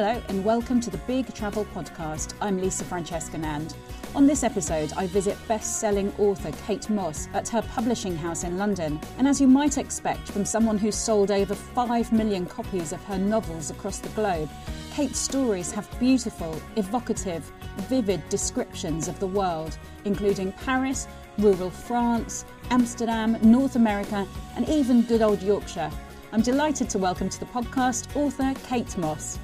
Hello and welcome to the Big Travel Podcast. I'm Lisa Francesca Nand. On this episode, I visit best-selling author Kate Mosse at her publishing house in London. And as you might expect from someone who's sold over 5 million copies of her novels across the globe, Kate's stories have beautiful, evocative, vivid descriptions of the world, including Paris, rural France, Amsterdam, North America, and even good old Yorkshire. I'm delighted to welcome to the podcast author Kate Mosse.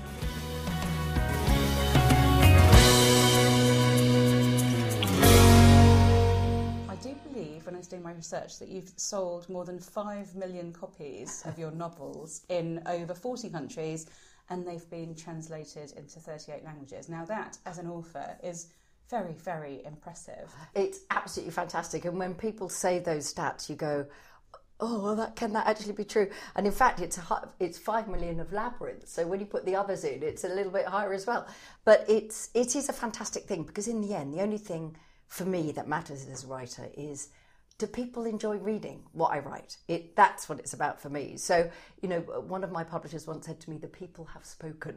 I believe, when I was doing my research, that you've sold more than 5 million copies of your novels in over 40 countries and they've been translated into 38 languages. Now, that, as an author, is very, very impressive. It's absolutely fantastic. And when people say those stats, you go, oh, well, that can that actually be true? And in fact, it's it's five million of labyrinth. So when you put the others in, it's a little bit higher as well. But it's it is a fantastic thing because in the end, the only thing for me that matters as a writer is do people enjoy reading what I write? It that's what it's about for me. So, you know, one of my publishers once said to me, "The people have spoken,"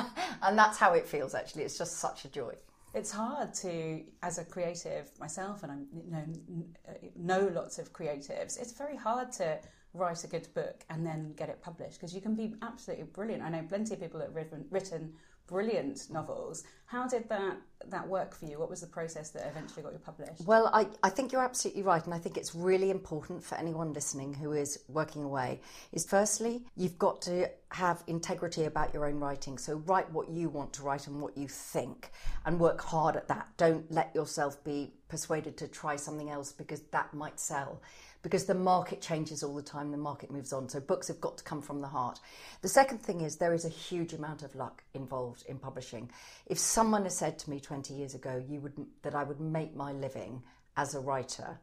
and that's how it feels. Actually, it's just such a joy. It's hard to, as a creative myself, and I you know know lots of creatives. It's very hard to write a good book and then get it published because you can be absolutely brilliant. I know plenty of people that have written, written brilliant novels. How did that that work for you? What was the process that eventually got you published? Well, I, I think you're absolutely right, and I think it's really important for anyone listening who is working away. Is firstly, you've got to have integrity about your own writing. So write what you want to write and what you think, and work hard at that. Don't let yourself be persuaded to try something else because that might sell because the market changes all the time, the market moves on. So books have got to come from the heart. The second thing is there is a huge amount of luck involved in publishing. If someone had said to me 20 years ago you would that I would make my living as a writer,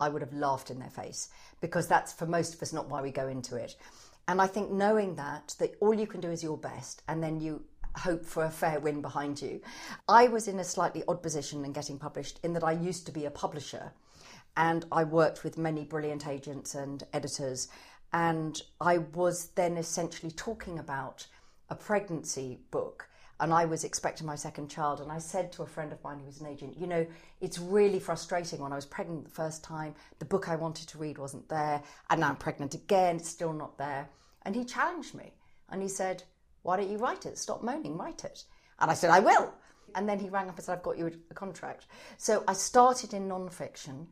I would have laughed in their face because that's for most of us not why we go into it. And I think knowing that that all you can do is your best and then you hope for a fair win behind you. I was in a slightly odd position in getting published in that I used to be a publisher and I worked with many brilliant agents and editors. And I was then essentially talking about a pregnancy book. And I was expecting my second child. And I said to a friend of mine who was an agent, you know, it's really frustrating when I was pregnant the first time, the book I wanted to read wasn't there. And now I'm pregnant again, it's still not there. And he challenged me and he said, why don't you write it? Stop moaning, write it. And I said, I will. And then he rang up and said, I've got you a contract. So I started in non-fiction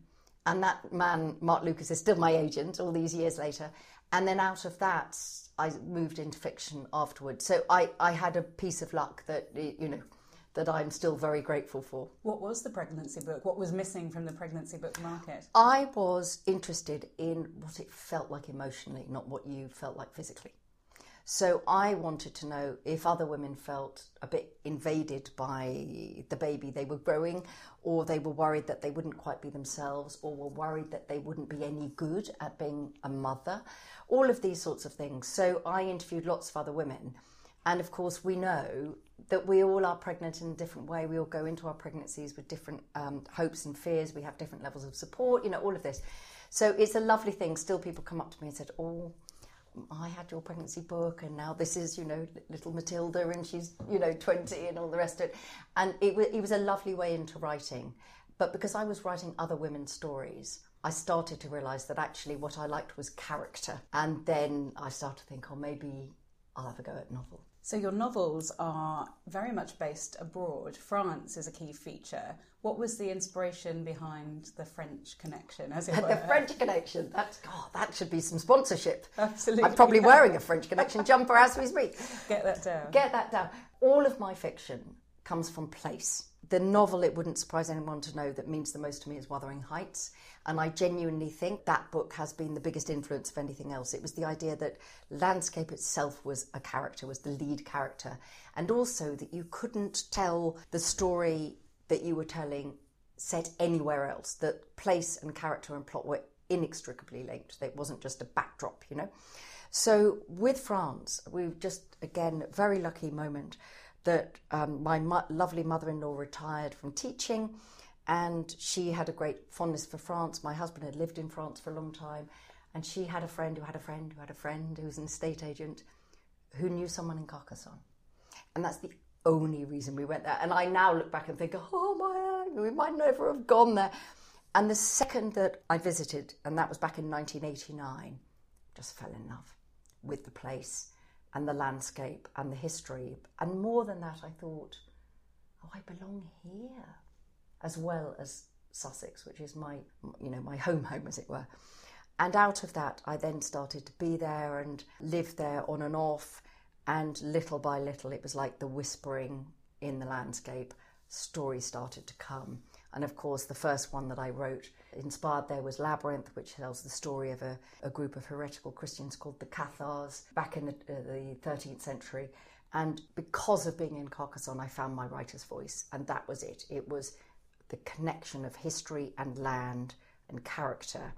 and that man, Mark Lucas, is still my agent all these years later. And then out of that, I moved into fiction afterwards. So I, I had a piece of luck that, you know, that I'm still very grateful for. What was the pregnancy book? What was missing from the pregnancy book market? I was interested in what it felt like emotionally, not what you felt like physically. So I wanted to know if other women felt a bit invaded by the baby they were growing, or they were worried that they wouldn't quite be themselves, or were worried that they wouldn't be any good at being a mother, all of these sorts of things. So I interviewed lots of other women. And of course, we know that we all are pregnant in a different way. We all go into our pregnancies with different um, hopes and fears. We have different levels of support, you know, all of this. So it's a lovely thing. Still, people come up to me and said, Oh, I had your pregnancy book, and now this is, you know, little Matilda, and she's, you know, 20 and all the rest of it. And it, it was a lovely way into writing. But because I was writing other women's stories, I started to realise that actually what I liked was character. And then I started to think, oh, maybe I'll have a go at novel. So your novels are very much based abroad. France is a key feature. What was the inspiration behind the French connection, as it were? the French connection. That's God. That should be some sponsorship. Absolutely. I'm probably wearing a French connection jumper as we speak. Get that down. Get that down. All of my fiction comes from place. The novel, it wouldn't surprise anyone to know, that means the most to me is Wuthering Heights. And I genuinely think that book has been the biggest influence of anything else. It was the idea that landscape itself was a character, was the lead character. And also that you couldn't tell the story that you were telling set anywhere else, that place and character and plot were inextricably linked. It wasn't just a backdrop, you know. So with France, we've just, again, very lucky moment that um, my mo- lovely mother in law retired from teaching and she had a great fondness for France. My husband had lived in France for a long time, and she had a friend who had a friend who had a friend who was an estate agent who knew someone in Carcassonne. And that's the only reason we went there. And I now look back and think, oh my, we might never have gone there. And the second that I visited, and that was back in 1989, just fell in love with the place and the landscape and the history. And more than that, I thought, oh, I belong here, as well as Sussex, which is my, you know, my home home, as it were. And out of that, I then started to be there and live there on and off. And little by little, it was like the whispering in the landscape. Stories started to come. And of course, the first one that I wrote inspired there was Labyrinth, which tells the story of a, a group of heretical Christians called the Cathars back in the, uh, the 13th century. And because of being in Carcassonne, I found my writer's voice. And that was it. It was the connection of history and land and character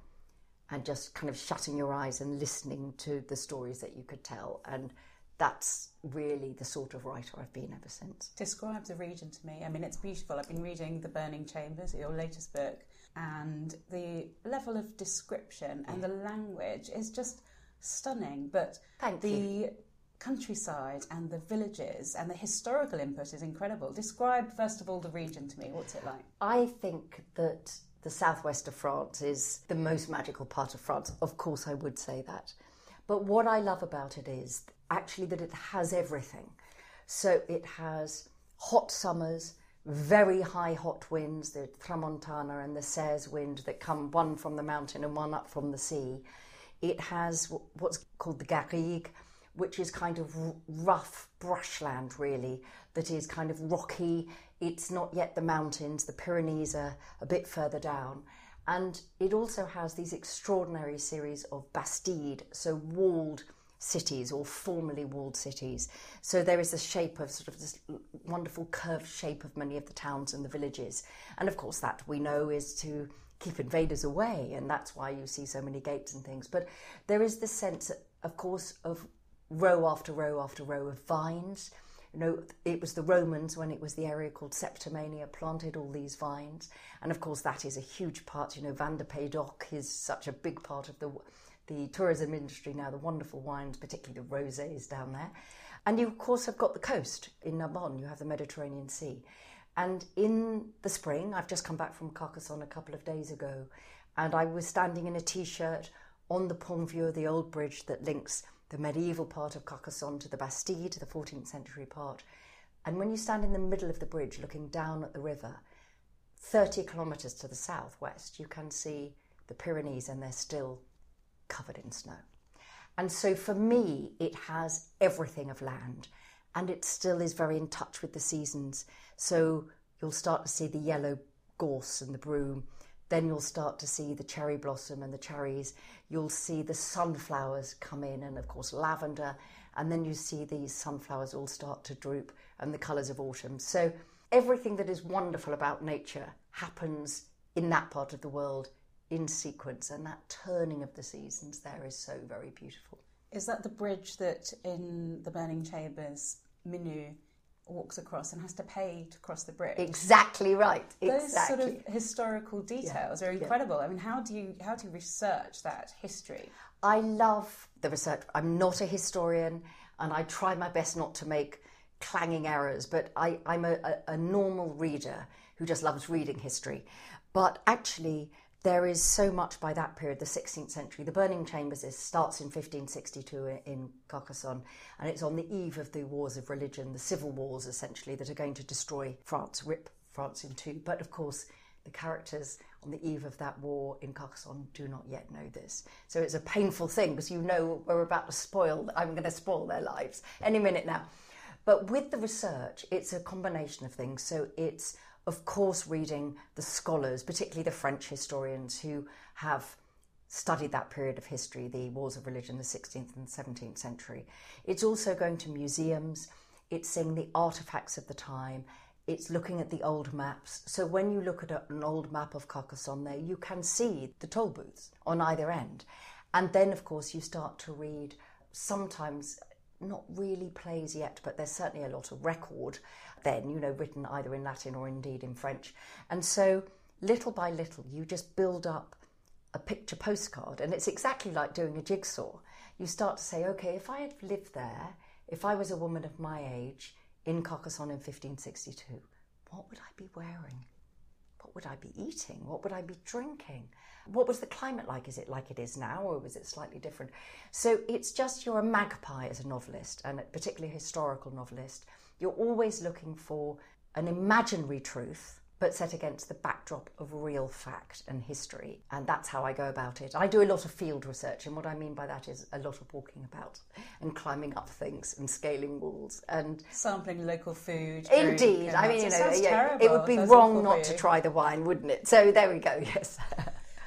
and just kind of shutting your eyes and listening to the stories that you could tell. And that's really the sort of writer I've been ever since. Describe the region to me. I mean, it's beautiful. I've been reading The Burning Chambers, your latest book, and the level of description and the language is just stunning. But Thank the you. countryside and the villages and the historical input is incredible. Describe, first of all, the region to me. What's it like? I think that the southwest of France is the most magical part of France. Of course, I would say that. But what I love about it is actually that it has everything. So it has hot summers, very high hot winds, the Tramontana and the Cers wind that come one from the mountain and one up from the sea. It has what's called the Garrigue, which is kind of rough brushland, really, that is kind of rocky. It's not yet the mountains, the Pyrenees are a bit further down. And it also has these extraordinary series of bastide, so walled cities or formerly walled cities. So there is a shape of sort of this wonderful curved shape of many of the towns and the villages. And of course, that we know is to keep invaders away, and that's why you see so many gates and things. But there is this sense, of course, of row after row after row of vines. You know, it was the Romans when it was the area called Septimania planted all these vines, and of course that is a huge part. You know, Van der is such a big part of the the tourism industry now. The wonderful wines, particularly the rosés down there, and you of course have got the coast in Narbonne. You have the Mediterranean Sea, and in the spring, I've just come back from Carcassonne a couple of days ago, and I was standing in a t-shirt on the Pont Vieux, the old bridge that links the medieval part of Carcassonne to the Bastide, the 14th century part. And when you stand in the middle of the bridge looking down at the river, 30 kilometres to the southwest, you can see the Pyrenees and they're still covered in snow. And so for me, it has everything of land and it still is very in touch with the seasons. So you'll start to see the yellow gorse and the broom. Then you'll start to see the cherry blossom and the cherries. You'll see the sunflowers come in, and of course, lavender. And then you see these sunflowers all start to droop and the colours of autumn. So, everything that is wonderful about nature happens in that part of the world in sequence, and that turning of the seasons there is so very beautiful. Is that the bridge that in the Burning Chambers, Minou walks across and has to pay to cross the bridge? Exactly right. Those exactly. sort of historical details are incredible. I mean, how do you how do you research that history? I love the research. I'm not a historian, and I try my best not to make clanging errors, but I, I'm a, a, a normal reader who just loves reading history. But actually, there is so much by that period, the 16th century. The Burning Chambers is, starts in 1562 in Carcassonne, and it's on the eve of the wars of religion, the civil wars essentially, that are going to destroy France, rip France in two. But of course, the characters on the eve of that war in Carcassonne do not yet know this. So it's a painful thing because you know we're about to spoil, I'm going to spoil their lives any minute now. But with the research, it's a combination of things. So it's of course, reading the scholars, particularly the French historians who have studied that period of history, the wars of religion, the 16th and 17th century. It's also going to museums, it's seeing the artifacts of the time, it's looking at the old maps. So when you look at an old map of Carcassonne there, you can see the toll booths on either end. And then, of course, you start to read sometimes not really plays yet, but there's certainly a lot of record then, you know, written either in Latin or indeed in French. And so, little by little, you just build up a picture postcard, and it's exactly like doing a jigsaw. You start to say, okay, if I had lived there, if I was a woman of my age in Carcassonne in 1562, what would I be wearing? What would I be eating? What would I be drinking? What was the climate like? Is it like it is now, or was it slightly different? So it's just you're a magpie as a novelist, and particularly a historical novelist. You're always looking for an imaginary truth, but set against the backdrop of real fact and history. And that's how I go about it. I do a lot of field research, and what I mean by that is a lot of walking about and climbing up things and scaling walls and sampling local food. Indeed, I mean, you know, yeah, it would be wrong not to try the wine, wouldn't it? So there we go. Yes.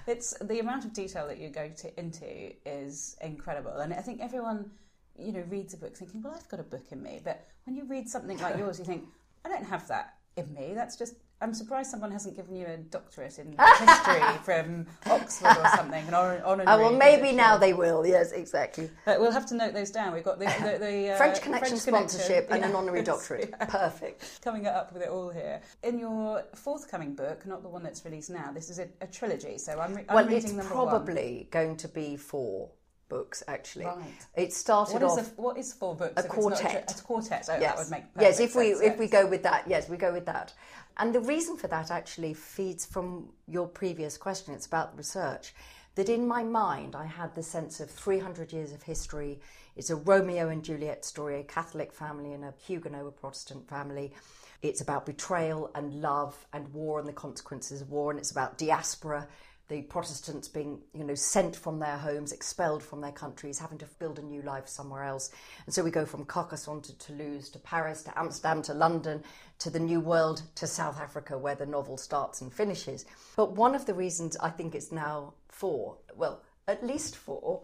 it's the amount of detail that you go to, into is incredible, and I think everyone you know, reads a book thinking, well, I've got a book in me. But when you read something like yours, you think, I don't have that in me. That's just, I'm surprised someone hasn't given you a doctorate in history from Oxford or something. An honor, oh, well, maybe now they will. Yes, exactly. But we'll have to note those down. We've got the, the, the uh, French Connection French sponsorship connection. and an honorary doctorate. Yeah. Perfect. Coming up with it all here. In your forthcoming book, not the one that's released now, this is a, a trilogy. So I'm, re- I'm well, reading it's probably one. going to be four books actually. Right. It started what off. Is a, what is four books? A quartet. A, a, quartet. Oh, yes. that would make yes. If we sense, if we go with that, yes, we go with that. And the reason for that actually feeds from your previous question. It's about research. That in my mind, I had the sense of 300 years of history. It's a Romeo and Juliet story, a Catholic family and a Huguenot, a Protestant family. It's about betrayal and love and war and the consequences of war, and it's about diaspora the Protestants being, you know, sent from their homes, expelled from their countries, having to build a new life somewhere else. And so we go from Carcassonne to Toulouse to Paris to Amsterdam to London to the New World to South Africa, where the novel starts and finishes. But one of the reasons I think it's now four, well, at least four,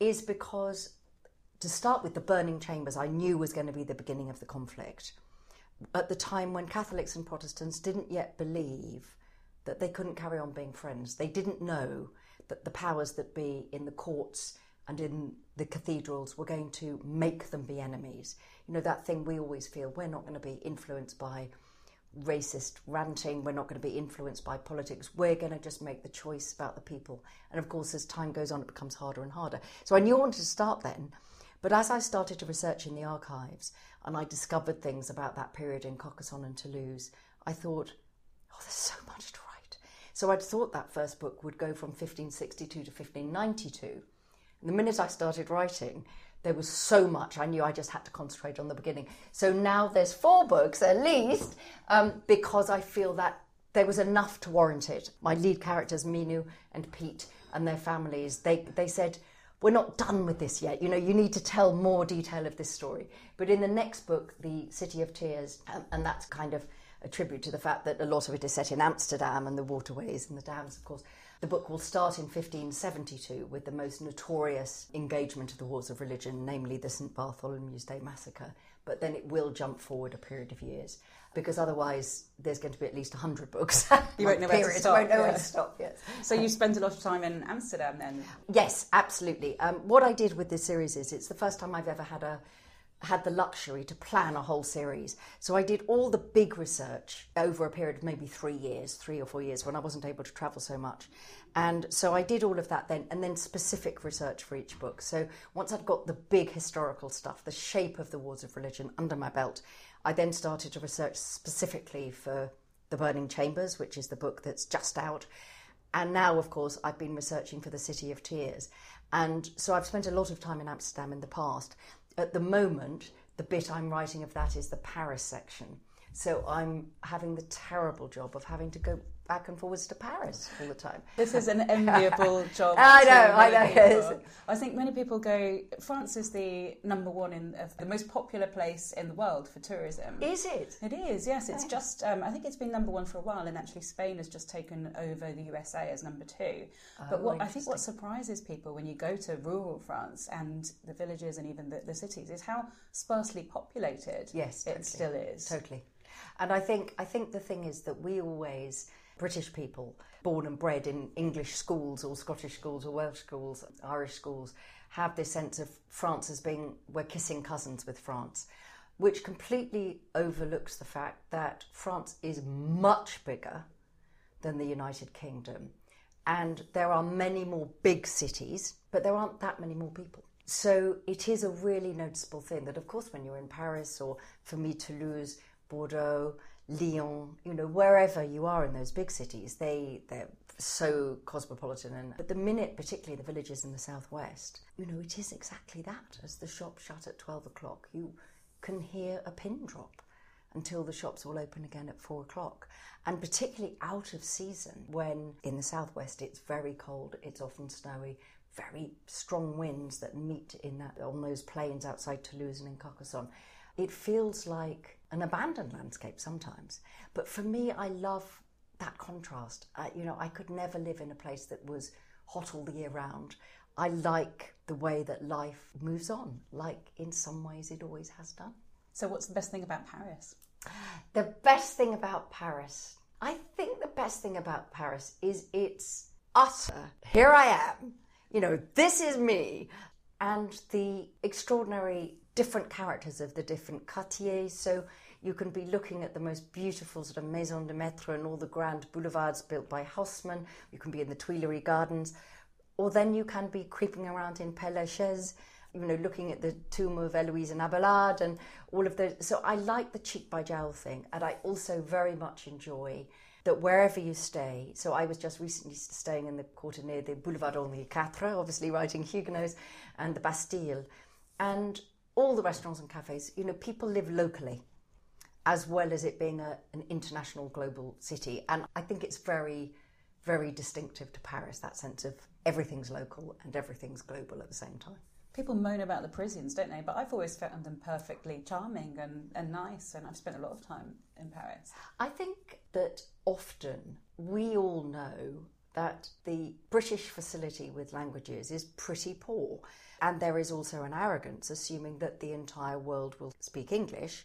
is because to start with, the burning chambers I knew was going to be the beginning of the conflict. At the time when Catholics and Protestants didn't yet believe that they couldn't carry on being friends. They didn't know that the powers that be in the courts and in the cathedrals were going to make them be enemies. You know, that thing we always feel we're not going to be influenced by racist ranting, we're not going to be influenced by politics, we're going to just make the choice about the people. And of course, as time goes on, it becomes harder and harder. So I knew I wanted to start then. But as I started to research in the archives and I discovered things about that period in Carcassonne and Toulouse, I thought, oh, there's so much to so I'd thought that first book would go from 1562 to 1592. And the minute I started writing, there was so much I knew I just had to concentrate on the beginning. So now there's four books at least, um, because I feel that there was enough to warrant it. My lead characters, Minou and Piet, and their families, they, they said, we're not done with this yet. You know, you need to tell more detail of this story. But in the next book, The City of Tears, um, and that's kind of a tribute to the fact that a lot of it is set in Amsterdam and the waterways and the dams, of course. The book will start in 1572 with the most notorious engagement of the wars of religion, namely the St. Bartholomew's Day massacre, but then it will jump forward a period of years because otherwise there's going to be at least 100 books. You won't know where to stop. Won't know where to stop yes. So you spent a lot of time in Amsterdam then? Yes, absolutely. Um, what I did with this series is it's the first time I've ever had a had the luxury to plan a whole series. So I did all the big research over a period of maybe three years, three or four years when I wasn't able to travel so much. And so I did all of that then, and then specific research for each book. So once I'd got the big historical stuff, the shape of the wars of religion under my belt, I then started to research specifically for The Burning Chambers, which is the book that's just out. And now, of course, I've been researching for the City of Tears. And so I've spent a lot of time in Amsterdam in the past. At the moment, the bit I'm writing of that is the Paris section. So I'm having the terrible job of having to go back and forwards to Paris all the time. This is an enviable job. I know, I know. Yes. I think many people go. France is the number one in the most popular place in the world for tourism. Is it? It is. Yes, it's just. Um, I think it's been number one for a while, and actually Spain has just taken over the USA as number two. but Oh, what I think what surprises people when you go to rural France and the villages and even the, the cities is how sparsely populated Yes, it totally. still is. Totally. And I think I think the thing is that we always British people born and bred in English schools or Scottish schools or Welsh schools, Irish schools have this sense of France as being we're kissing cousins with France, which completely overlooks the fact that France is much bigger than the United Kingdom. And there are many more big cities, but there aren't that many more people. So it is a really noticeable thing that, of course, when you're in Paris or for me, Toulouse, Bordeaux, Lyon, you know, wherever you are in those big cities, they, they're so cosmopolitan. And but the minute, particularly the villages in the southwest, you know, it is exactly that. As the shops shut at 12 o'clock, you can hear a pin drop until the shops will open again at four o'clock. And particularly out of season, when in the southwest it's very cold, it's often snowy, very strong winds that meet in that on those plains outside Toulouse and in Carcassonne. It feels like an abandoned landscape sometimes. But for me, I love that contrast. I, you know, I could never live in a place that was hot all the year round. I like the way that life moves on, like in some ways it always has done. So, what's the best thing about Paris? The best thing about Paris, I think the best thing about Paris is its utter, here I am, you know, this is me, and the extraordinary different characters of the different quartiers. So you can be looking at the most beautiful sort of maison de maître and all the grand boulevards built by Haussmann. You can be in the Tuileries Gardens, or then you can be creeping around in Père Lachaise you know, looking at the tomb of Eloise and Abelard and all of those. So I like the cheek by jowl thing, and I also very much enjoy that wherever you stay. So I was just recently staying in the quarter near the Boulevard Henri IV, obviously writing Huguenots, and the Bastille, and all the restaurants and cafes. You know, people live locally, as well as it being a, an international global city, and I think it's very, very distinctive to Paris. That sense of everything's local and everything's global at the same time. People moan about the Parisians, don't they? But I've always found them perfectly charming and, and nice, and I've spent a lot of time in Paris. I think that often we all know that the British facility with languages is pretty poor. And there is also an arrogance, assuming that the entire world will speak English,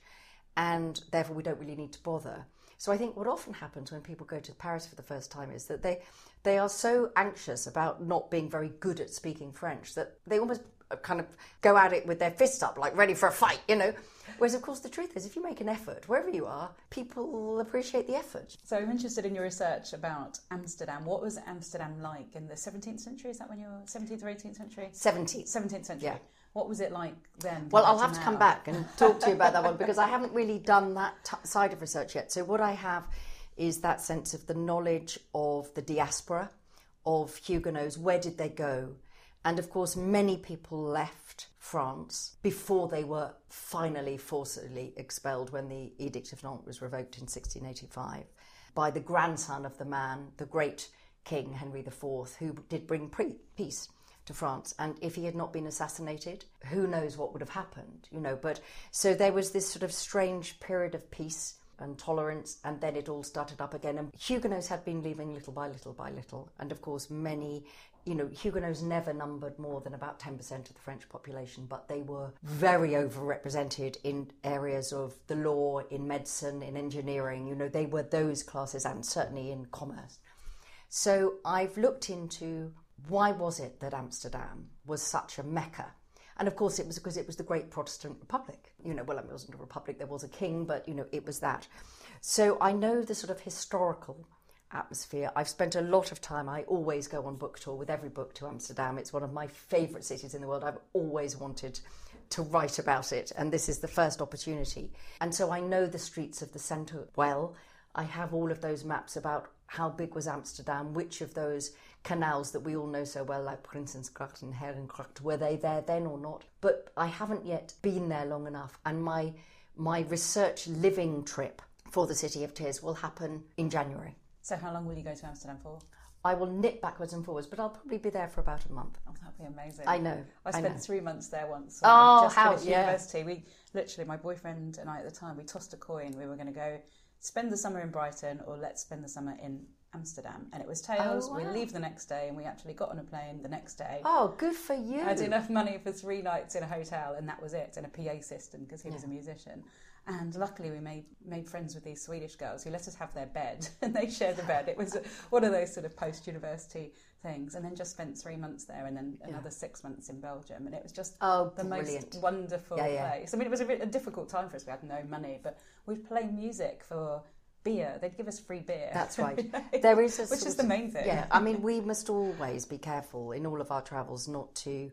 and therefore we don't really need to bother. So I think what often happens when people go to Paris for the first time is that they they are so anxious about not being very good at speaking French that they almost Uh, kind of go at it with their fists up, like ready for a fight, you know. Whereas, of course, the truth is, if you make an effort, wherever you are, people appreciate the effort. So I'm interested in your research about Amsterdam. What was Amsterdam like in the 17th century? Is that when you were 17th or 18th century? 17th. 17th century. Yeah. What was it like then? Well, I'll have to come back and talk to you about that one because I haven't really done that t- side of research yet. So, what I have is that sense of the knowledge of the diaspora, of Huguenots, where did they go? And of course, many people left France before they were finally forcibly expelled when the Edict of Nantes was revoked in 1685 by the grandson of the man, the great King Henry IV, who did bring pre- peace to France. And if he had not been assassinated, who knows what would have happened, you know. But so there was this sort of strange period of peace and tolerance, and then it all started up again. And Huguenots had been leaving little by little by little. And of course, many, you know, Huguenots never numbered more than about 10% of the French population, but they were very overrepresented in areas of the law, in medicine, in engineering. You know, they were those classes, and certainly in commerce. So I've looked into why was it that Amsterdam was such a mecca? And of course, it was because it was the great Protestant republic. You know, well, it wasn't a republic, there was a king, but, you know, it was that. So I know the sort of historical atmosphere. I've spent a lot of time, I always go on book tour with every book to Amsterdam. It's one of my favourite cities in the world. I've always wanted to write about it, and this is the first opportunity. And so I know the streets of the centre well. I have all of those maps about how big was Amsterdam, which of those canals that we all know so well, like Prinsengracht and Herengracht, were they there then or not? But I haven't yet been there long enough, and my my research living trip for the City of Tears will happen in January. So, how long will you go to Amsterdam for? I will nip backwards and forwards, but I'll probably be there for about a month. Oh, that'd be amazing. I know. I I spent know. three months there once. Oh, just how- yeah. university. We literally, my boyfriend and I at the time, we tossed a coin. We were going to go spend the summer in Brighton or let's spend the summer in Amsterdam. And it was tails. Oh, We leave the next day, and we actually got on a plane the next day. Oh, good for you. I had enough money for three nights in a hotel, and that was it, and a PA system because he was a musician. And luckily, we made made friends with these Swedish girls who let us have their bed, and they shared the bed. It was one of those sort of post university things, and then just spent three months there, and then another six months in Belgium, and it was just Oh, the brilliant. most wonderful Yeah, yeah. place. I mean, it was a, bit, a difficult time for us. We had no money, but we'd play music for beer. Mm. They'd give us free beer. That's right. There is a which is the main thing. Yeah, I mean, we must always be careful in all of our travels not to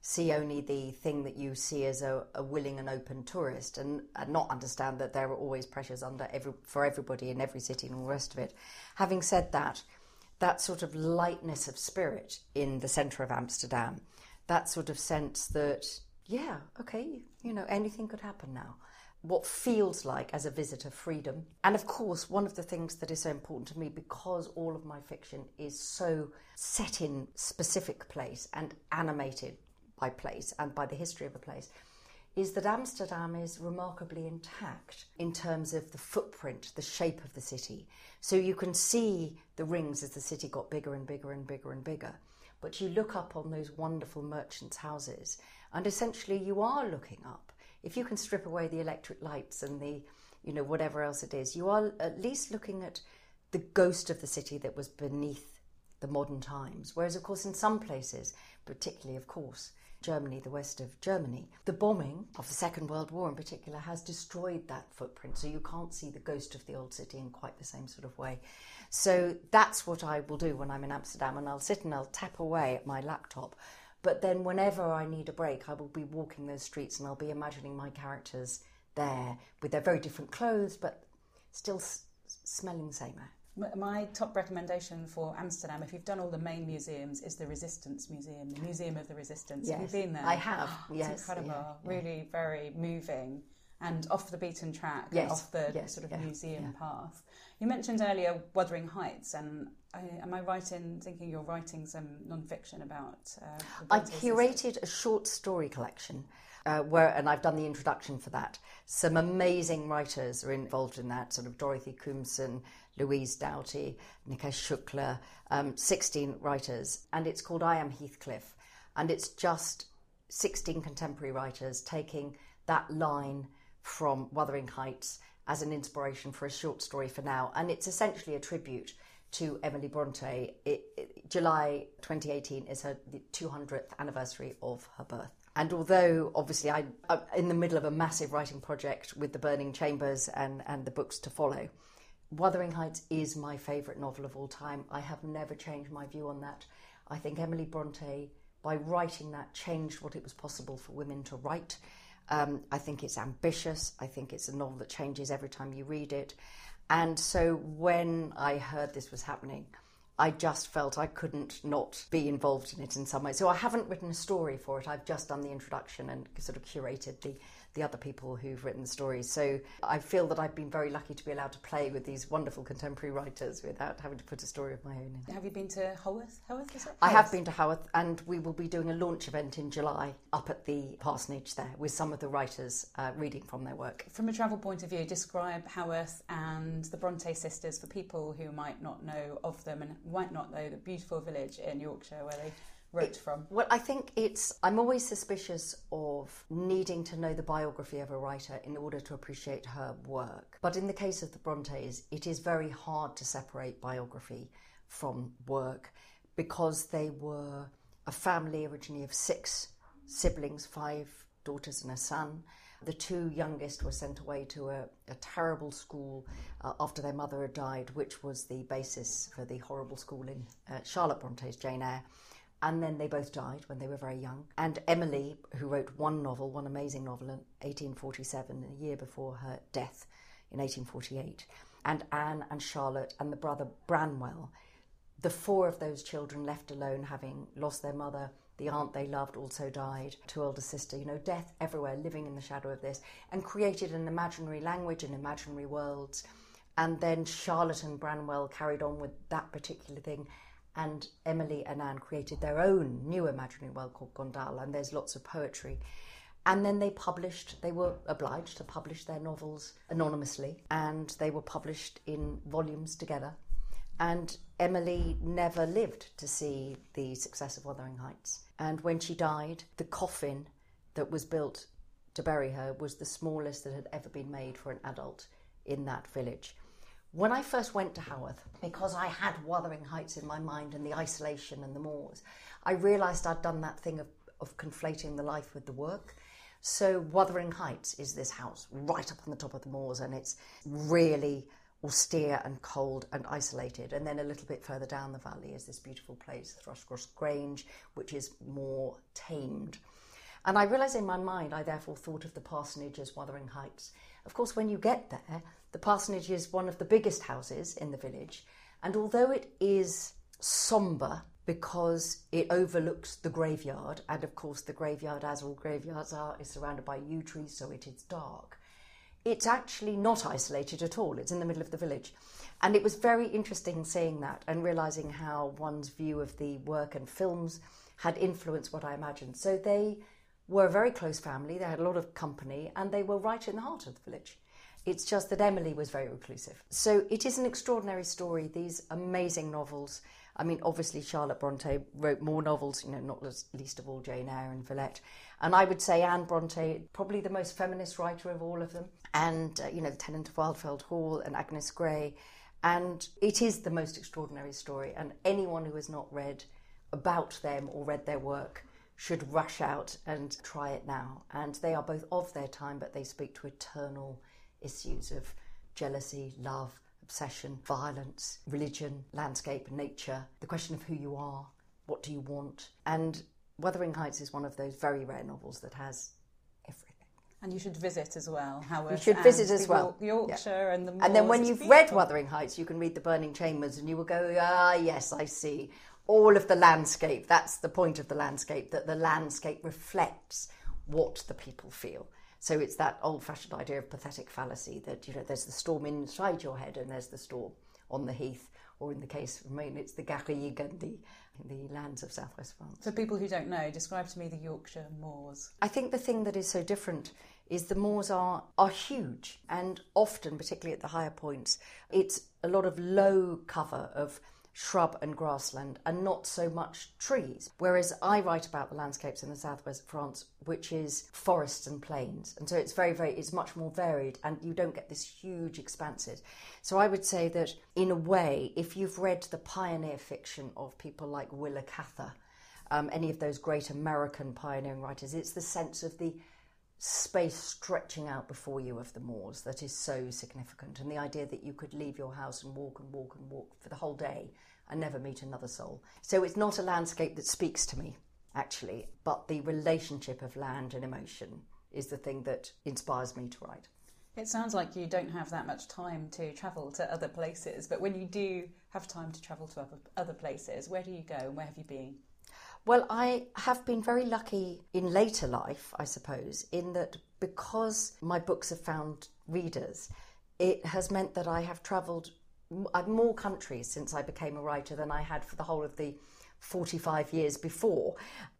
see only the thing that you see as a, a willing and open tourist, and, and not understand that there are always pressures under every for everybody in every city and all the rest of it. Having said that, that sort of lightness of spirit in the centre of Amsterdam, that sort of sense that yeah, okay, you know, anything could happen now what feels like as a visitor freedom. And of course, one of the things that is so important to me because all of my fiction is so set in specific place and animated by place and by the history of a place is that Amsterdam is remarkably intact in terms of the footprint, the shape of the city. So you can see the rings as the city got bigger and bigger and bigger and bigger. But you look up on those wonderful merchants' houses, and essentially you are looking up if you can strip away the electric lights and the you know whatever else it is you are at least looking at the ghost of the city that was beneath the modern times whereas of course in some places particularly of course Germany, the west of Germany. The bombing of the Second World War in particular has destroyed that footprint, so you can't see the ghost of the old city in quite the same sort of way. So that's what I will do when I'm in Amsterdam, and I'll sit and I'll tap away at my laptop. But then, whenever I need a break, I will be walking those streets and I'll be imagining my characters there with their very different clothes, but still s- smelling the same air. My top recommendation for Amsterdam, if you've done all the main museums, is the Resistance Museum, the Museum of the Resistance. Have you Yes, been there? I have, It's yes, incredible. yeah, yeah. Really very moving and off the beaten track, Yes, off the yes, sort of yeah, museum path. You mentioned earlier Wuthering Heights, and I, am I right in thinking you're writing some non-fiction about? Uh, sisters? curated a short story collection uh, where, and I've done the introduction for that. Some amazing writers are involved in that, sort of Dorothy Koomson, Louise Doughty, Nikesh Shukla, um, 16 writers, and it's called I Am Heathcliff. And it's just 16 contemporary writers taking that line from Wuthering Heights as an inspiration for a short story for now. And it's essentially a tribute to Emily Bronte. It, it- July 2018 is her the 200th anniversary of her birth. And although obviously I, I'm in the middle of a massive writing project with the Burning Chambers and, and the books to follow, Wuthering Heights is my favourite novel of all time. I have never changed my view on that. I think Emily Bronte, by writing that, changed what it was possible for women to write. Um, I think it's ambitious. I think it's a novel that changes every time you read it. And so when I heard this was happening, I just felt I couldn't not be involved in it in some way. So I haven't written a story for it. I've just done the introduction and sort of curated the, the other people who've written the stories. So I feel that I've been very lucky to be allowed to play with these wonderful contemporary writers without having to put a story of my own in. Have you been to Haworth? Haworth is it? I have been to Haworth, and we will be doing a launch event in July up at the parsonage there with some of the writers uh, reading from their work. From a travel point of view, describe Haworth and the Bronte sisters for people who might not know of them and might not know the beautiful village in Yorkshire where they wrote from. Well, I think it's. I'm always suspicious of needing to know the biography of a writer in order to appreciate her work. But in the case of the Brontes, it is very hard to separate biography from work because they were a family originally of six siblings, five daughters and a son. The two youngest were sent away to a, a terrible school uh, after their mother had died, which was the basis for the horrible school in uh, Charlotte Bronte's Jane Eyre. And then they both died when they were very young. And Emily, who wrote one novel, one amazing novel in 1847, a year before her death in 1848, and Anne and Charlotte and the brother Branwell. The four of those children left alone, having lost their mother, the aunt they loved also died, two older sister, you know, death everywhere, living in the shadow of this, and created an imaginary language and imaginary worlds. And then Charlotte and Branwell carried on with that particular thing and Emily and Anne created their own new imaginary world called Gondal, and there's lots of poetry. And then they published, they were obliged to publish their novels anonymously, and they were published in volumes together. And Emily never lived to see the success of Wuthering Heights. And when she died, the coffin that was built to bury her was the smallest that had ever been made for an adult in that village. When I first went to Haworth, because I had Wuthering Heights in my mind and the isolation and the moors, I realised I'd done that thing of, of conflating the life with the work. So Wuthering Heights is this house right up on the top of the moors, and it's really austere and cold and isolated. And then a little bit further down the valley is this beautiful place, Thrushcross Grange, which is more tamed. And I realised in my mind, I therefore thought of the parsonage as Wuthering Heights. Of course, when you get there, the parsonage is one of the biggest houses in the village, and although it is sombre because it overlooks the graveyard, and of course, the graveyard, as all graveyards are, is surrounded by yew trees, so it is dark. It's actually not isolated at all, it's in the middle of the village. And it was very interesting seeing that and realizing how one's view of the work and films had influenced what I imagined. So they were a very close family, they had a lot of company, and they were right in the heart of the village. It's just that Emily was very reclusive. So it is an extraordinary story, these amazing novels. I mean, obviously, Charlotte Bronte wrote more novels, you know, not least of all Jane Eyre and Villette. And I would say Anne Bronte, probably the most feminist writer of all of them. And, uh, you know, The Tenant of Wildfell Hall and Agnes Grey. And it is the most extraordinary story. And anyone who has not read about them or read their work should rush out and try it now. And they are both of their time, but they speak to eternal issues of jealousy, love, obsession, violence, religion, landscape, nature, the question of who you are, what do you want. And Wuthering Heights is one of those very rare novels that has everything. And you should visit as well. Haworth you should visit as well. Yorkshire yeah. and the moors. And then when you've read Wuthering Heights, you can read The Burning Chambers and you will go, ah, yes, I see. All of the landscape, that's the point of the landscape, that the landscape reflects what the people feel. So it's that old-fashioned idea of pathetic fallacy that you know there's the storm inside your head and there's the storm on the heath, or in the case of Maine, it's the Garrigues Gandy, the lands of southwest France. For people who don't know, describe to me the Yorkshire moors. I think the thing that is so different is the moors are are huge and often, particularly at the higher points, it's a lot of low cover of shrub and grassland and not so much trees. Whereas I write about the landscapes in the southwest of France, which is forests and plains. And so it's very, very, it's much more varied and you don't get this huge expanses. So I would say that in a way, if you've read the pioneer fiction of people like Willa Cather, um, any of those great American pioneering writers, it's the sense of the space stretching out before you of the moors that is so significant. And the idea that you could leave your house and walk and walk and walk for the whole day and never meet another soul. So it's not a landscape that speaks to me, actually, but the relationship of land and emotion is the thing that inspires me to write. It sounds like you don't have that much time to travel to other places, but when you do have time to travel to other places, where do you go and where have you been? Well, I have been very lucky in later life, I suppose, in that because my books have found readers, it has meant that I have travelled Uh, more countries since I became a writer than I had for the whole of the 45 years before.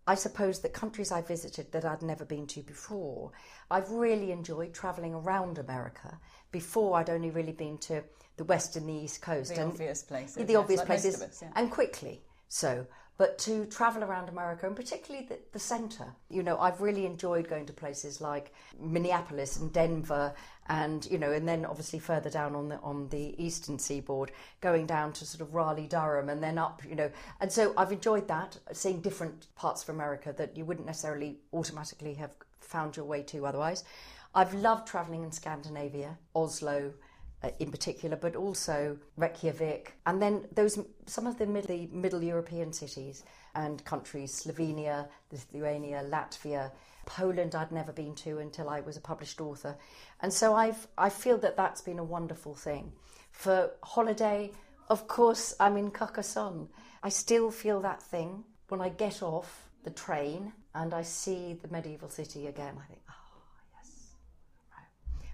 I suppose that countries I visited that I'd never been to before. I've really enjoyed travelling around America. Before, I'd only really been to the west and the east coast. The and obvious places. The yes, obvious like places. Us, yeah. And quickly so but to travel around America and particularly the, the centre. You know, I've really enjoyed going to places like Minneapolis and Denver and you know, and then obviously further down on the on the eastern seaboard, going down to sort of Raleigh, Durham, and then up, you know, and so I've enjoyed that, seeing different parts of America that you wouldn't necessarily automatically have found your way to otherwise. I've loved travelling in Scandinavia, Oslo, uh, in particular, but also Reykjavik, and then those some of the middle, the middle European cities and countries, Slovenia, Lithuania, Latvia, Poland. I'd never been to until I was a published author, and so I've I feel that that's been a wonderful thing For holiday, of course, I'm in Carcassonne. I still feel that thing when I get off the train and I see the medieval city again. I think, oh.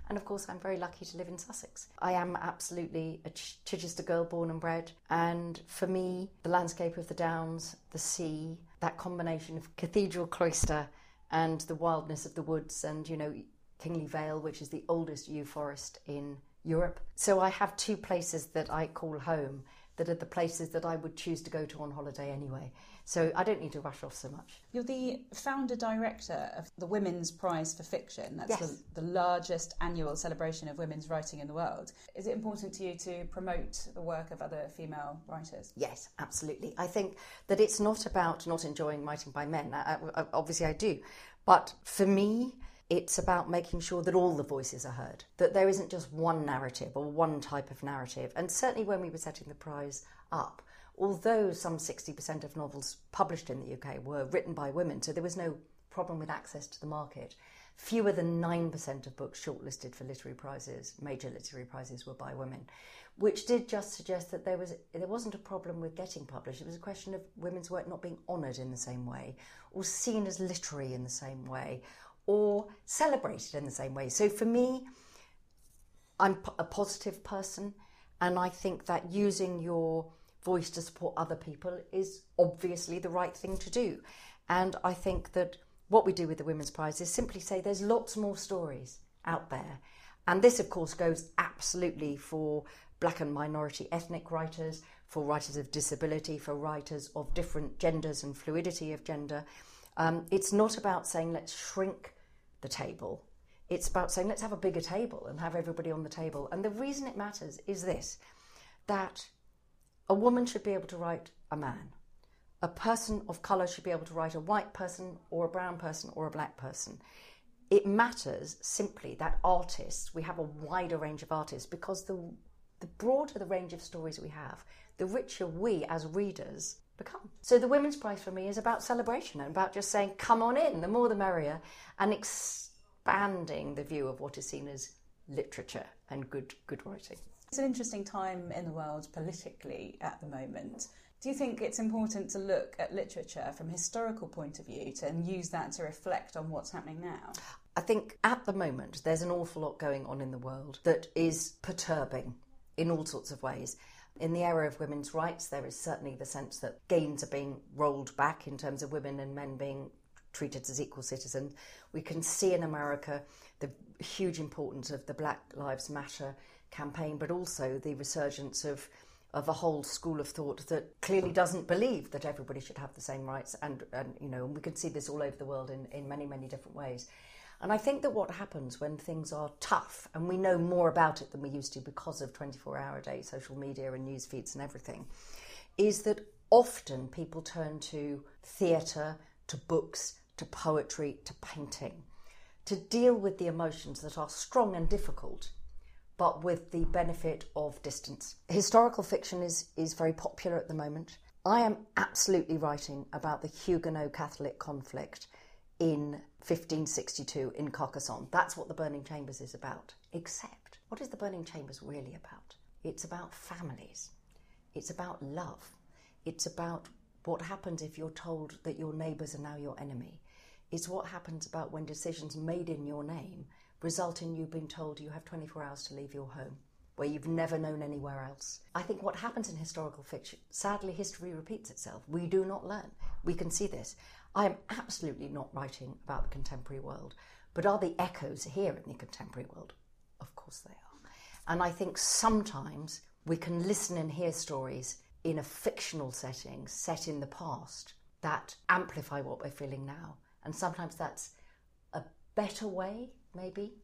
And of course, I'm very lucky to live in Sussex. I am absolutely a Chichester girl, born and bred. And for me, the landscape of the Downs, the sea, that combination of cathedral cloister and the wildness of the woods, and you know, Kingly Vale, which is the oldest yew forest in Europe. So I have two places that I call home that are the places that I would choose to go to on holiday anyway. So I don't need to rush off so much. You're the founder director of the Women's Prize for Fiction. That's yes. the, the, largest annual celebration of women's writing in the world. Is it important to you to promote the work of other female writers? Yes, absolutely. I think that it's not about not enjoying writing by men. I, I, obviously, I do. But for me, it's about making sure that all the voices are heard, that there isn't just one narrative or one type of narrative. And certainly when we were setting the prize up, although some 60% of novels published in the UK were written by women, so there was no problem with access to the market, fewer than 9% of books shortlisted for literary prizes, major literary prizes, were by women, which did just suggest that there, was, there wasn't a problem with getting published. It was a question of women's work not being honoured in the same way or seen as literary in the same way or celebrated in the same way. So for me, I'm a positive person, and I think that using your voice to support other people is obviously the right thing to do. And I think that what we do with the Women's Prize is simply say there's lots more stories out there. And this, of course, goes absolutely for black and minority ethnic writers, for writers of disability, for writers of different genders and fluidity of gender. Um, it's not about saying let's shrink the table. It's about saying, let's have a bigger table and have everybody on the table. And the reason it matters is this that a woman should be able to write a man. A person of colour should be able to write a white person or a brown person or a black person. It matters simply that artists, we have a wider range of artists because the, the broader the range of stories we have, the richer we as readers become. So the Women's Prize for me is about celebration and about just saying, come on in, the more the merrier, and expanding the view of what is seen as literature and good, good writing. It's an interesting time in the world politically at the moment. Do you think it's important to look at literature from a historical point of view to, and use that to reflect on what's happening now? I think at the moment there's an awful lot going on in the world that is perturbing in all sorts of ways. In the area of women's rights, there is certainly the sense that gains are being rolled back in terms of women and men being treated as equal citizens. We can see in America the huge importance of the Black Lives Matter campaign, but also the resurgence of of a whole school of thought that clearly doesn't believe that everybody should have the same rights and, and you know and we can see this all over the world in, in many many different ways. And I think that what happens when things are tough, and we know more about it than we used to because of 24 hour a day social media and news feeds and everything, is that often people turn to theatre, to books, to poetry, to painting to deal with the emotions that are strong and difficult, but with the benefit of distance. Historical fiction is, is very popular at the moment. I am absolutely writing about the Huguenot Catholic conflict in 1562 in Carcassonne. That's what the Burning Chambers is about. Except, what is the Burning Chambers really about? It's about families, it's about love, it's about what happens if you're told that your neighbours are now your enemy. It's what happens about when decisions made in your name result in you being told you have 24 hours to leave your home where you've never known anywhere else. I think what happens in historical fiction, sadly, history repeats itself. We do not learn. We can see this. I am absolutely not writing about the contemporary world, but are the echoes here in the contemporary world? Of course they are. And I think sometimes we can listen and hear stories in a fictional setting set in the past that amplify what we're feeling now. And sometimes that's a better way, maybe,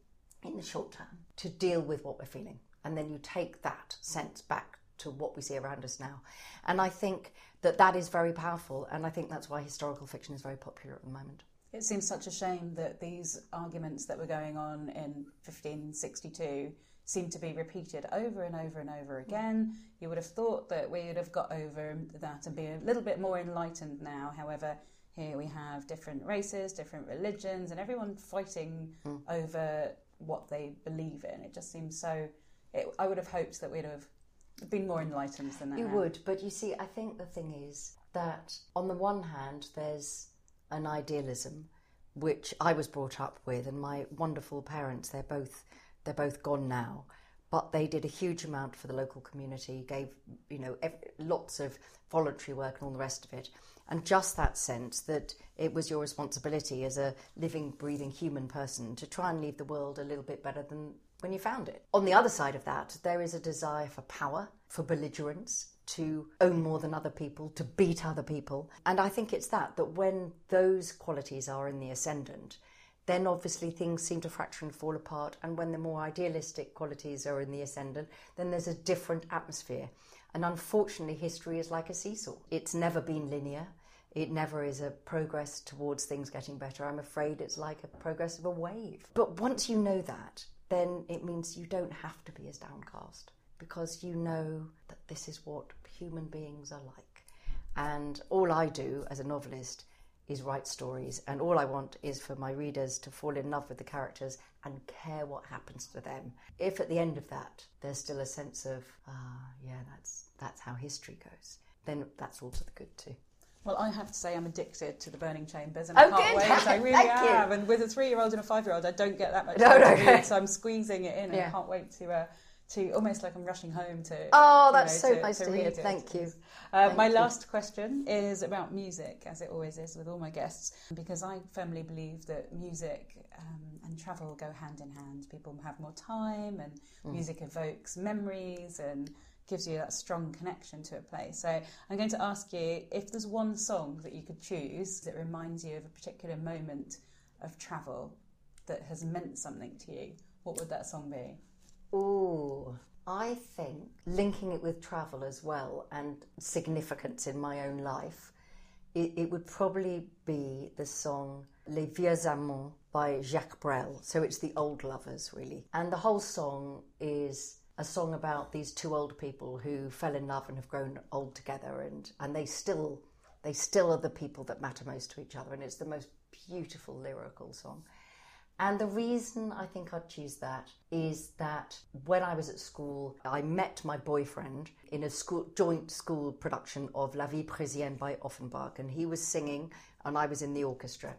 in the short term, to deal with what we're feeling. And then you take that sense back to what we see around us now. And I think that that is very powerful, and I think that's why historical fiction is very popular at the moment. It seems such a shame that these arguments that were going on in 1562 seem to be repeated over and over and over again. You would have thought that we would have got over that and be a little bit more enlightened now. However, here we have different races, different religions, and everyone fighting mm. over what they believe in. It just seems so it, I would have hoped that we'd have been more enlightened than that. You now. would, but you see, I think the thing is that on the one hand, there's an idealism which I was brought up with, and my wonderful parents. They're both they're both gone now, but they did a huge amount for the local community. Gave you know lots of voluntary work and all the rest of it, and just that sense that it was your responsibility as a living, breathing human person to try and leave the world a little bit better than when you found it. On the other side of that, there is a desire for power, for belligerence, to own more than other people, to beat other people. And I think it's that, that when those qualities are in the ascendant, then obviously things seem to fracture and fall apart. And when the more idealistic qualities are in the ascendant, then there's a different atmosphere. And unfortunately, history is like a seesaw. It's never been linear. It never is a progress towards things getting better. I'm afraid it's like a progress of a wave. But once you know that, then it means you don't have to be as downcast because you know that this is what human beings are like. And all I do as a novelist is write stories, and all I want is for my readers to fall in love with the characters and care what happens to them. If at the end of that there's still a sense of, ah, yeah, that's that's how history goes, then that's all to the good too. Well, I have to say I'm addicted to the Burning Chambers, and Oh, I can't good. wait. I really Thank you. am. And with a three-year-old and a five-year-old, I don't get that much No, time no, read, so I'm squeezing it in, and I can't wait to. Uh, to almost like I'm rushing home to. Oh, you that's know, so to- nice to hear. it. Thank you. Uh, Thank my you. last question is about music, as it always is with all my guests, because I firmly believe that music um, and travel go hand in hand. People have more time, and Mm. music evokes memories and gives you that strong connection to a place. So I'm going to ask you if there's one song that you could choose that reminds you of a particular moment of travel that has meant something to you. What would that song be? Ooh, I think linking it with travel as well and significance in my own life, it, it would probably be the song Les Vieux Amants by Jacques Brel. So it's the old lovers, really. And the whole song is a song about these two old people who fell in love and have grown old together and, and they still they still are the people that matter most to each other and it's the most beautiful lyrical song. And the reason I think I'd choose that is that when I was at school, I met my boyfriend in a school, joint school production of La Vie Parisienne by Offenbach, and he was singing, and I was in the orchestra.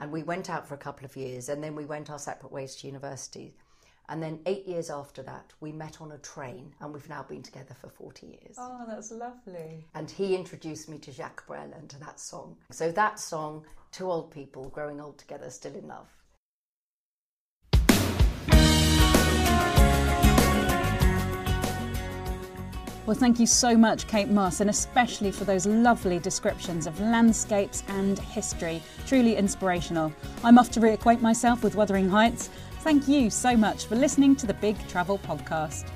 And we went out for a couple of years, and then we went our separate ways to university. And then eight years after that, we met on a train, and we've now been together for 40 years. Oh, that's lovely. And he introduced me to Jacques Brel and to that song. So that song, Two Old People Growing Old Together, Still in Love. Well, thank you so much, Kate Mosse, and especially for those lovely descriptions of landscapes and history. Truly inspirational. I'm off to reacquaint myself with Wuthering Heights. Thank you so much for listening to the Big Travel Podcast.